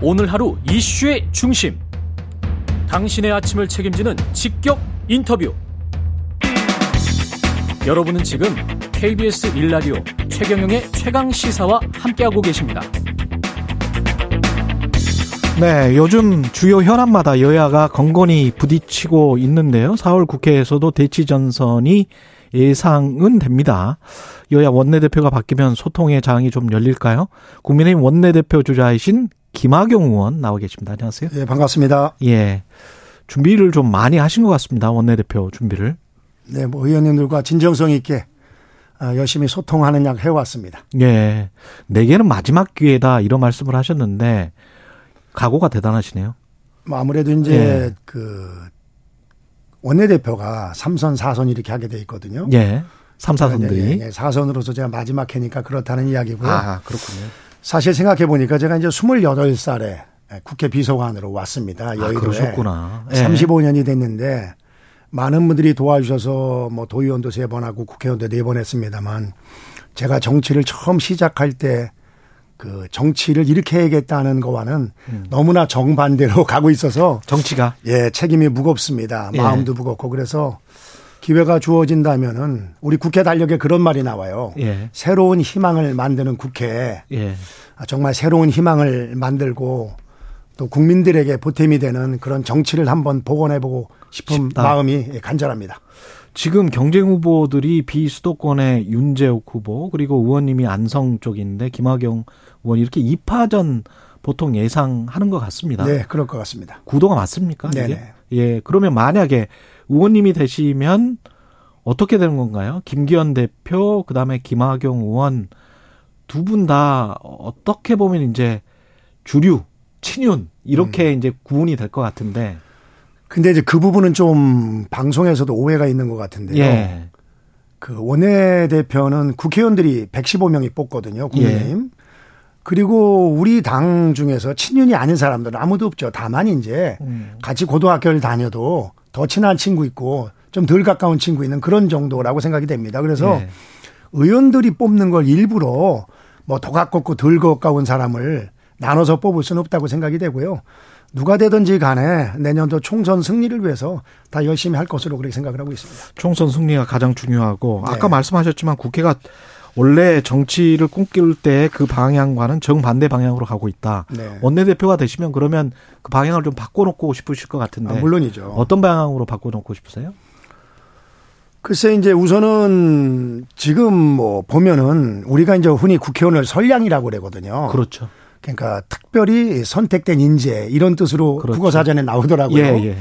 오늘 하루 이슈의 중심. 당신의 아침을 책임지는 직격 인터뷰. 여러분은 지금 KBS 일라디오 최경영의 최강 시사와 함께하고 계십니다. 네, 요즘 주요 현안마다 여야가 건건히 부딪히고 있는데요. 4월 국회에서도 대치 전선이 예상은 됩니다. 여야 원내대표가 바뀌면 소통의 장이 좀 열릴까요? 국민의힘 원내대표 주자이신 김학용 의원 나와 계십니다. 안녕하세요. 예, 반갑습니다. 예. 준비를 좀 많이 하신 것 같습니다. 원내대표 준비를. 네, 뭐 의원님들과 진정성 있게 아, 열심히 소통하는 약 해왔습니다. 예. 내게는 마지막 기회다 이런 말씀을 하셨는데 각오가 대단하시네요. 뭐 아무래도 이제 예. 그 원내대표가 3선, 4선 이렇게 하게 돼 있거든요. 예. 3, 4선들이. 예, 예, 4선으로서 제가 마지막 해니까 그렇다는 이야기고요. 아, 그렇군요. 사실 생각해 보니까 제가 이제 28살에 국회 비서관으로 왔습니다. 아, 여의도에. 아, 그러셨구나. 예. 35년이 됐는데 많은 분들이 도와주셔서 뭐 도의원도 세 번 하고 국회의원도 네 번 했습니다만 제가 정치를 처음 시작할 때 그 정치를 이렇게 해야겠다는 거와는 음. 너무나 정반대로 가고 있어서 정치가 예 책임이 무겁습니다 예. 마음도 예. 무겁고 그래서 기회가 주어진다면은 우리 국회 달력에 그런 말이 나와요. 예. 새로운 희망을 만드는 국회. 예. 아, 정말 새로운 희망을 만들고 또 국민들에게 보탬이 되는 그런 정치를 한번 복원해보고 싶은 싶다. 마음이 간절합니다. 지금 경쟁 후보들이 비수도권의 윤재욱 후보 그리고 의원님이 안성 쪽인데 김학영 의원 이렇게 2파전 보통 예상하는 것 같습니다. 네, 그럴 것 같습니다. 구도가 맞습니까? 네. 예, 그러면 만약에 의원님이 되시면 어떻게 되는 건가요? 김기현 대표, 그 다음에 김학용 의원 두 분 다 어떻게 보면 이제 주류, 친윤 이렇게 음. 이제 구분이 될 것 같은데. 근데 이제 그 부분은 좀 방송에서도 오해가 있는 것 같은데요. 예. 그 원내 대표는 국회의원들이 115명이 뽑거든요. 국민의힘. 예. 그리고 우리 당 중에서 친윤이 아닌 사람들은 아무도 없죠. 다만 이제 음. 같이 고등학교를 다녀도 더 친한 친구 있고 좀 덜 가까운 친구 있는 그런 정도라고 생각이 됩니다. 그래서 네. 의원들이 뽑는 걸 일부러 뭐 더 가깝고 덜 가까운 사람을 나눠서 뽑을 수는 없다고 생각이 되고요. 누가 되든지 간에 내년도 총선 승리를 위해서 다 열심히 할 것으로 그렇게 생각을 하고 있습니다. 총선 승리가 가장 중요하고 네. 아까 말씀하셨지만 국회가 원래 정치를 꿈꿀 때 그 방향과는 정반대 방향으로 가고 있다. 네. 원내대표가 되시면 그러면 그 방향을 좀 바꿔놓고 싶으실 것 같은데. 아, 물론이죠. 어떤 방향으로 바꿔놓고 싶으세요? 글쎄 이제 우선은 지금 뭐 보면은 우리가 이제 흔히 국회의원을 선량이라고 그러거든요. 그렇죠. 그러니까 특별히 선택된 인재 이런 뜻으로 그렇죠. 국어 사전에 나오더라고요. 예, 예.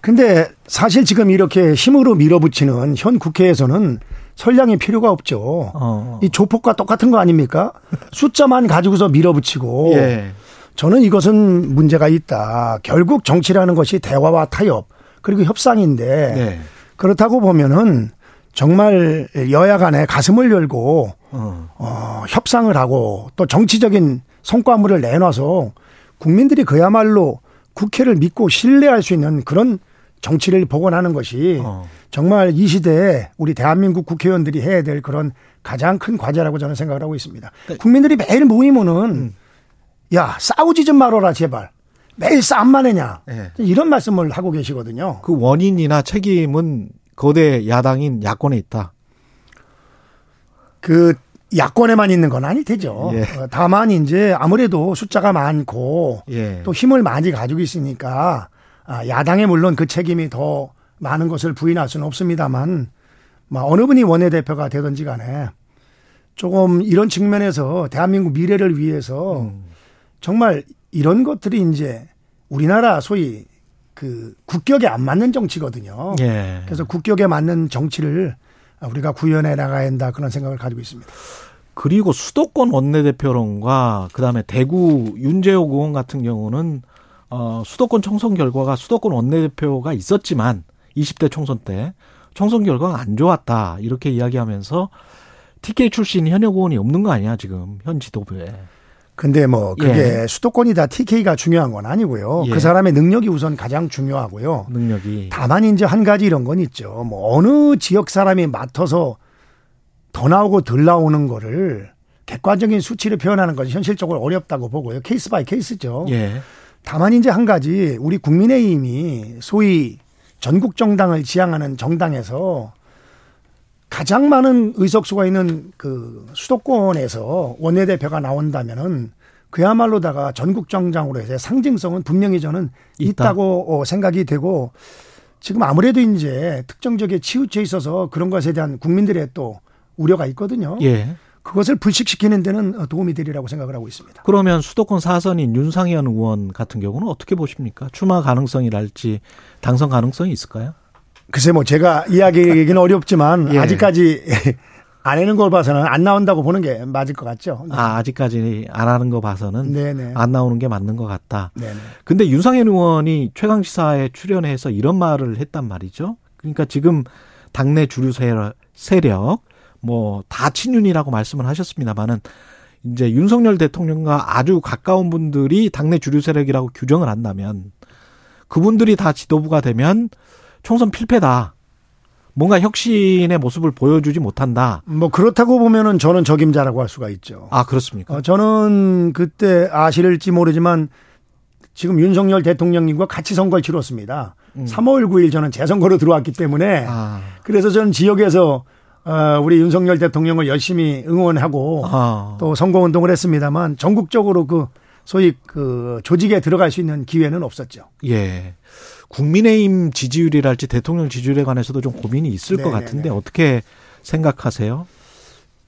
근데 사실 지금 이렇게 힘으로 밀어붙이는 현 국회에서는 설량이 필요가 없죠. 어. 이 조폭과 똑같은 거 아닙니까? 숫자만 가지고서 밀어붙이고. 예. 저는 이것은 문제가 있다. 결국 정치라는 것이 대화와 타협 그리고 협상인데 네. 그렇다고 보면은 정말 여야 간에 가슴을 열고 어. 어, 협상을 하고 또 정치적인 성과물을 내놔서 국민들이 그야말로 국회를 믿고 신뢰할 수 있는 그런 정치를 복원하는 것이 어. 정말 이 시대에 우리 대한민국 국회의원들이 해야 될 그런 가장 큰 과제라고 저는 생각을 하고 있습니다. 네. 국민들이 매일 모이면은 음. 야 싸우지 좀 말아라 제발. 매일 싸움만 해냐 네. 이런 말씀을 하고 계시거든요. 그 원인이나 책임은 거대 야당인 야권에 있다. 그 야권에만 있는 건 아닐 테죠. 예. 어, 다만 이제 아무래도 숫자가 많고 예. 또 힘을 많이 가지고 있으니까 아, 야당에 물론 그 책임이 더 많은 것을 부인할 수는 없습니다만 뭐 어느 분이 원내대표가 되든지 간에 조금 이런 측면에서 대한민국 미래를 위해서 음. 정말 이런 것들이 이제 우리나라 소위 그 국격에 안 맞는 정치거든요. 예. 그래서 국격에 맞는 정치를 우리가 구현해 나가야 한다 그런 생각을 가지고 있습니다. 그리고 수도권 원내대표론과 그다음에 대구 윤재호 의원 같은 경우는 어, 수도권 총선 결과가 수도권 원내대표가 있었지만 20대 총선 때 총선 결과가 안 좋았다. 이렇게 이야기하면서 TK 출신 현역 의원이 없는 거 아니야, 지금 현 지도부에. 근데 뭐 그게 예. 수도권이 다 TK가 중요한 건 아니고요. 예. 그 사람의 능력이 우선 가장 중요하고요. 능력이. 다만 이제 한 가지 이런 건 있죠. 뭐 어느 지역 사람이 맡아서 더 나오고 덜 나오는 거를 객관적인 수치를 표현하는 것이 현실적으로 어렵다고 보고요. case by case죠. 예. 다만 이제 한 가지 우리 국민의힘이 소위 전국 정당을 지향하는 정당에서 가장 많은 의석수가 있는 그 수도권에서 원내대표가 나온다면은 그야말로다가 전국 정당으로 해서 상징성은 분명히 저는 있다. 있다고 어, 생각이 되고 지금 아무래도 이제 특정적에 치우쳐 있어서 그런 것에 대한 국민들의 또 우려가 있거든요. 예. 그것을 불식시키는 데는 도움이 되리라고 생각을 하고 있습니다. 그러면 수도권 사선인 윤상현 의원 같은 경우는 어떻게 보십니까? 출마 가능성이랄지 당선 가능성이 있을까요? 글쎄 뭐 제가 이야기하기는 어렵지만 예. 아직까지 안 하는 걸 봐서는 안 나온다고 보는 게 맞을 것 같죠. 네. 아, 아직까지 안 하는 거 봐서는 네네. 안 나오는 게 맞는 것 같다. 네네. 근데 윤상현 의원이 최강시사에 출연해서 이런 말을 했단 말이죠. 그러니까 지금 당내 주류 세력 뭐 다 친윤이라고 말씀을 하셨습니다만은 이제 윤석열 대통령과 아주 가까운 분들이 당내 주류 세력이라고 규정을 한다면 그분들이 다 지도부가 되면 총선 필패다. 뭔가 혁신의 모습을 보여주지 못한다. 뭐 그렇다고 보면은 저는 적임자라고 할 수가 있죠. 아 그렇습니까? 어, 저는 그때 아실지 모르지만 지금 윤석열 대통령님과 같이 선거를 치렀습니다. 음. 3월 9일 저는 재선거로 들어왔기 때문에 아. 그래서 저는 지역에서 어, 우리 윤석열 대통령을 열심히 응원하고 아. 또 선거 운동을 했습니다만 전국적으로 그 소위 그 조직에 들어갈 수 있는 기회는 없었죠. 예. 국민의힘 지지율이랄지 대통령 지지율에 관해서도 좀 고민이 있을 네네네. 것 같은데 어떻게 생각하세요?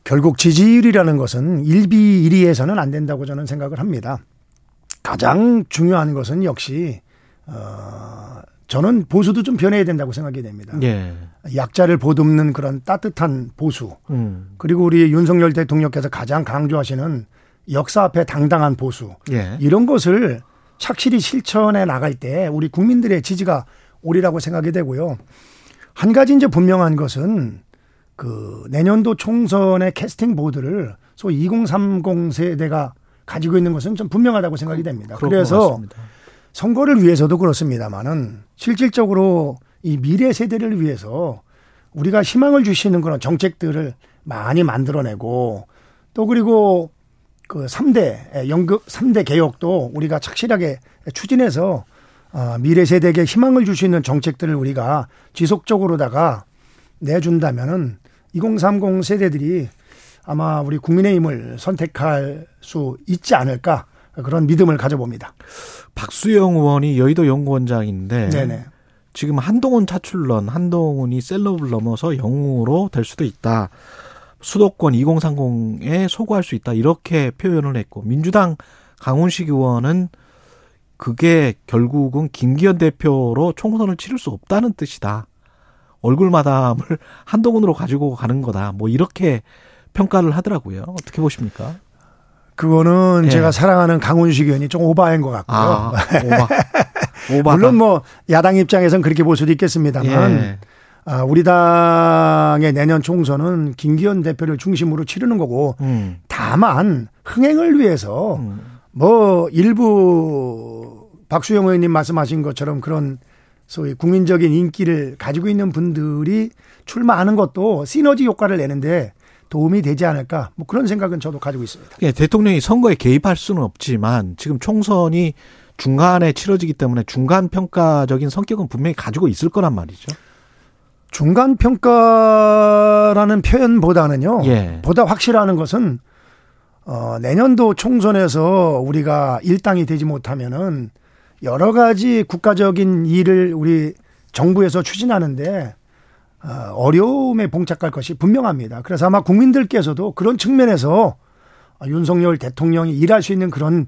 결국 지지율이라는 것은 일비일이해서는 안 된다고 저는 생각을 합니다. 가장 중요한 것은 역시 어 저는 보수도 좀 변해야 된다고 생각이 됩니다. 예. 약자를 보듬는 그런 따뜻한 보수. 음. 그리고 우리 윤석열 대통령께서 가장 강조하시는 역사 앞에 당당한 보수. 예. 이런 것을 착실히 실천해 나갈 때 우리 국민들의 지지가 오리라고 생각이 되고요. 한 가지 이제 분명한 것은 그 내년도 총선의 캐스팅 보드를 소위 2030 세대가 가지고 있는 것은 좀 분명하다고 생각이 됩니다. 그래서 선거를 위해서도 그렇습니다만은 실질적으로 이 미래 세대를 위해서 우리가 희망을 주시는 그런 정책들을 많이 만들어내고 또 그리고 그 3대 연극 3대 개혁도 우리가 착실하게 추진해서 어, 미래 세대에게 희망을 줄 수 있는 정책들을 우리가 지속적으로다가 내준다면은 2030 세대들이 아마 우리 국민의힘을 선택할 수 있지 않을까 그런 믿음을 가져봅니다. 박수영 의원이 여의도 연구원장인데 네네. 지금 한동훈 차출론 한동훈이 셀럽을 넘어서 영웅으로 될 수도 있다. 수도권 2030에 소구할 수 있다 이렇게 표현을 했고 민주당 강훈식 의원은 그게 결국은 김기현 대표로 총선을 치를 수 없다는 뜻이다. 얼굴 마담을 한동훈으로 가지고 가는 거다. 뭐 이렇게 평가를 하더라고요. 어떻게 보십니까? 그거는 예. 제가 사랑하는 강훈식 의원이 좀 오바인 것 같고요. 아, 오바. 물론 뭐 야당 입장에선 그렇게 볼 수도 있겠습니다만 예. 아, 우리 당의 내년 총선은 김기현 대표를 중심으로 치르는 거고 음. 다만 흥행을 위해서 음. 뭐 일부 박수영 의원님 말씀하신 것처럼 그런 소위 국민적인 인기를 가지고 있는 분들이 출마하는 것도 시너지 효과를 내는데 도움이 되지 않을까 뭐 그런 생각은 저도 가지고 있습니다. 예, 대통령이 선거에 개입할 수는 없지만 지금 총선이 중간에 치러지기 때문에 중간 평가적인 성격은 분명히 가지고 있을 거란 말이죠. 중간 평가라는 표현보다는요. 예. 보다 확실한 것은 어 내년도 총선에서 우리가 일당이 되지 못하면은 여러 가지 국가적인 일을 우리 정부에서 추진하는데 어, 어려움에 봉착할 것이 분명합니다. 그래서 아마 국민들께서도 그런 측면에서 윤석열 대통령이 일할 수 있는 그런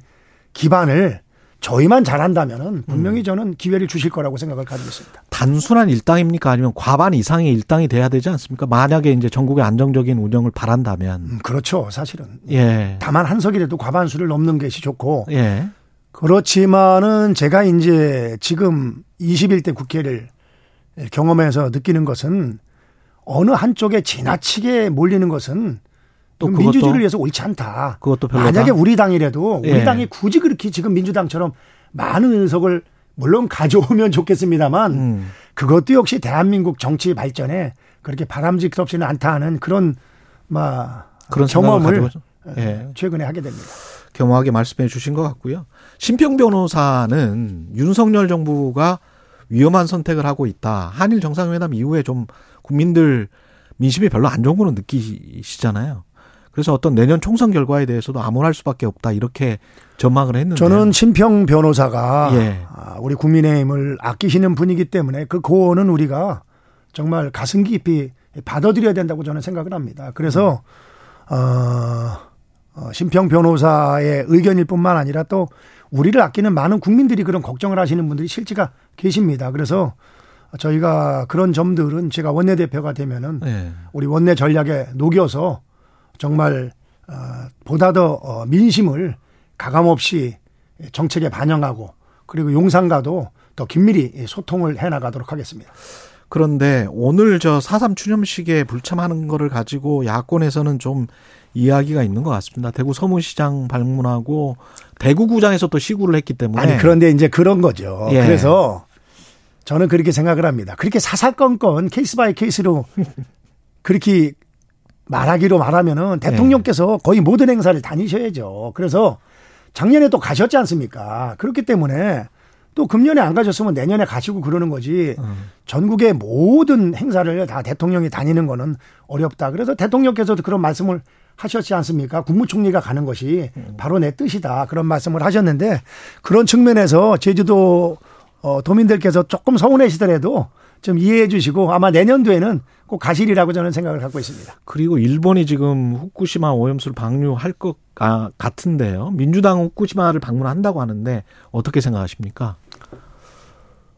기반을 저희만 잘한다면은 분명히 음. 저는 기회를 주실 거라고 생각을 가지고 있습니다. 단순한 일당입니까? 아니면 과반 이상의 일당이 돼야 되지 않습니까? 만약에 이제 전국의 안정적인 운영을 바란다면. 음, 그렇죠. 사실은. 예. 다만 한 석이라도 과반수를 넘는 것이 좋고. 예. 그렇지만은 제가 이제 지금 21대 국회를 경험해서 느끼는 것은 어느 한쪽에 지나치게 몰리는 것은 또 민주주의를 위해서 옳지 않다. 그것도 별로다. 만약에 우리 당이라도 우리 예. 당이 굳이 그렇게 지금 민주당처럼 많은 의석을 물론 가져오면 좋겠습니다만 음. 그것도 역시 대한민국 정치 발전에 그렇게 바람직스럽지는 않다 하는 그런 막 그런 경험을 예. 최근에 하게 됩니다. 겸허하게 말씀해 주신 것 같고요. 심평 변호사는 윤석열 정부가 위험한 선택을 하고 있다. 한일 정상회담 이후에 좀 국민들 민심이 별로 안 좋은 거는 느끼시잖아요. 그래서 어떤 내년 총선 결과에 대해서도 암울할 수밖에 없다 이렇게 전망을 했는데 저는 심평 변호사가 예. 아, 우리 국민의힘을 아끼시는 분이기 때문에 그 고언은 우리가 정말 가슴 깊이 받아들여야 된다고 저는 생각을 합니다. 그래서 어, 어, 심평 변호사의 의견일 뿐만 아니라 또 우리를 아끼는 많은 국민들이 그런 걱정을 하시는 분들이 실제가 계십니다. 그래서 저희가 그런 점들은 제가 원내대표가 되면은 네. 우리 원내 전략에 녹여서 정말 어, 보다 더 어, 민심을 가감없이 정책에 반영하고 그리고 용산과도 더 긴밀히 소통을 해 나가도록 하겠습니다. 그런데 오늘 저 4.3 추념식에 불참하는 거를 가지고 야권에서는 좀 이야기가 있는 것 같습니다. 대구 서문시장 방문하고 대구구장에서 또 시구를 했기 때문에. 아니, 그런데 이제 그런 거죠. 예. 그래서 저는 그렇게 생각을 합니다. 그렇게 사사건건 case by case로 그렇게 말하기로 말하면은 대통령께서 예. 거의 모든 행사를 다니셔야죠. 그래서 작년에 또 가셨지 않습니까? 그렇기 때문에 또 금년에 안 가셨으면 내년에 가시고 그러는 거지. 음. 전국의 모든 행사를 다 대통령이 다니는 거는 어렵다. 그래서 대통령께서도 그런 말씀을 하셨지 않습니까? 국무총리가 가는 것이 음. 바로 내 뜻이다. 그런 말씀을 하셨는데 그런 측면에서 제주도 어, 도민들께서 조금 서운해시더라도 좀 이해해 주시고 아마 내년도에는 꼭 가시리라고 저는 생각을 갖고 있습니다. 그리고 일본이 지금 후쿠시마 오염수를 방류할 것 아, 같은데요. 민주당 후쿠시마를 방문한다고 하는데 어떻게 생각하십니까?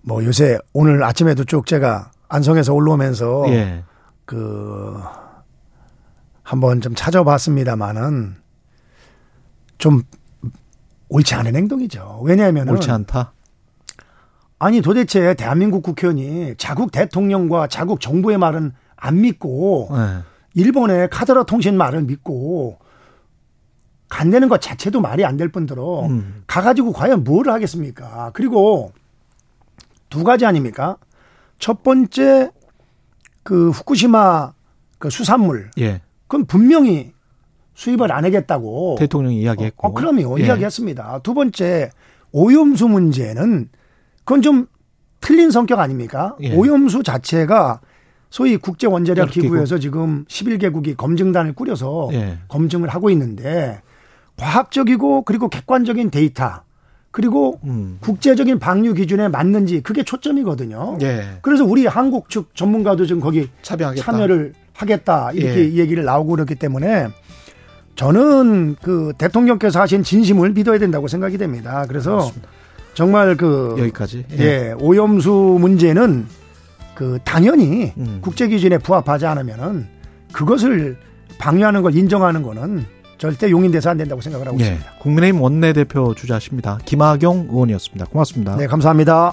뭐 요새 오늘 아침에도 쭉 제가 안성에서 올라오면서 예. 그 한번 좀 찾아봤습니다만은 좀 옳지 않은 행동이죠. 왜냐하면 옳지 않다. 아니 도대체 대한민국 국회의원이 자국 대통령과 자국 정부의 말은 안 믿고 네. 일본의 카드라 통신 말을 믿고 간대는 것 자체도 말이 안 될 뿐더러 음. 가가지고 과연 뭘 하겠습니까? 그리고 두 가지 아닙니까? 첫 번째 그 후쿠시마 그 수산물 예. 그건 분명히 수입을 안 하겠다고 대통령이 이야기했고 어, 그럼요 예. 이야기했습니다. 두 번째 오염수 문제는 그건 좀 틀린 성격 아닙니까? 예. 오염수 자체가 소위 국제 원자력 기구에서 지금 11개국이 검증단을 꾸려서 예. 검증을 하고 있는데 과학적이고 그리고 객관적인 데이터 그리고 음. 국제적인 방류 기준에 맞는지 그게 초점이거든요. 예. 그래서 우리 한국 측 전문가도 지금 거기 참여하겠다. 참여를 하겠다 이렇게 예. 얘기를 나오고 그렇기 때문에 저는 그 대통령께서 하신 진심을 믿어야 된다고 생각이 됩니다. 그래서 그렇습니다. 정말 그 여기까지 예, 예 오염수 문제는 그 당연히 음. 국제 기준에 부합하지 않으면은 그것을 방류하는 걸 인정하는 거는 절대 용인돼서 안 된다고 생각을 하고 예. 있습니다. 국민의힘 원내대표 주자십니다. 김학용 의원이었습니다. 고맙습니다. 네, 감사합니다.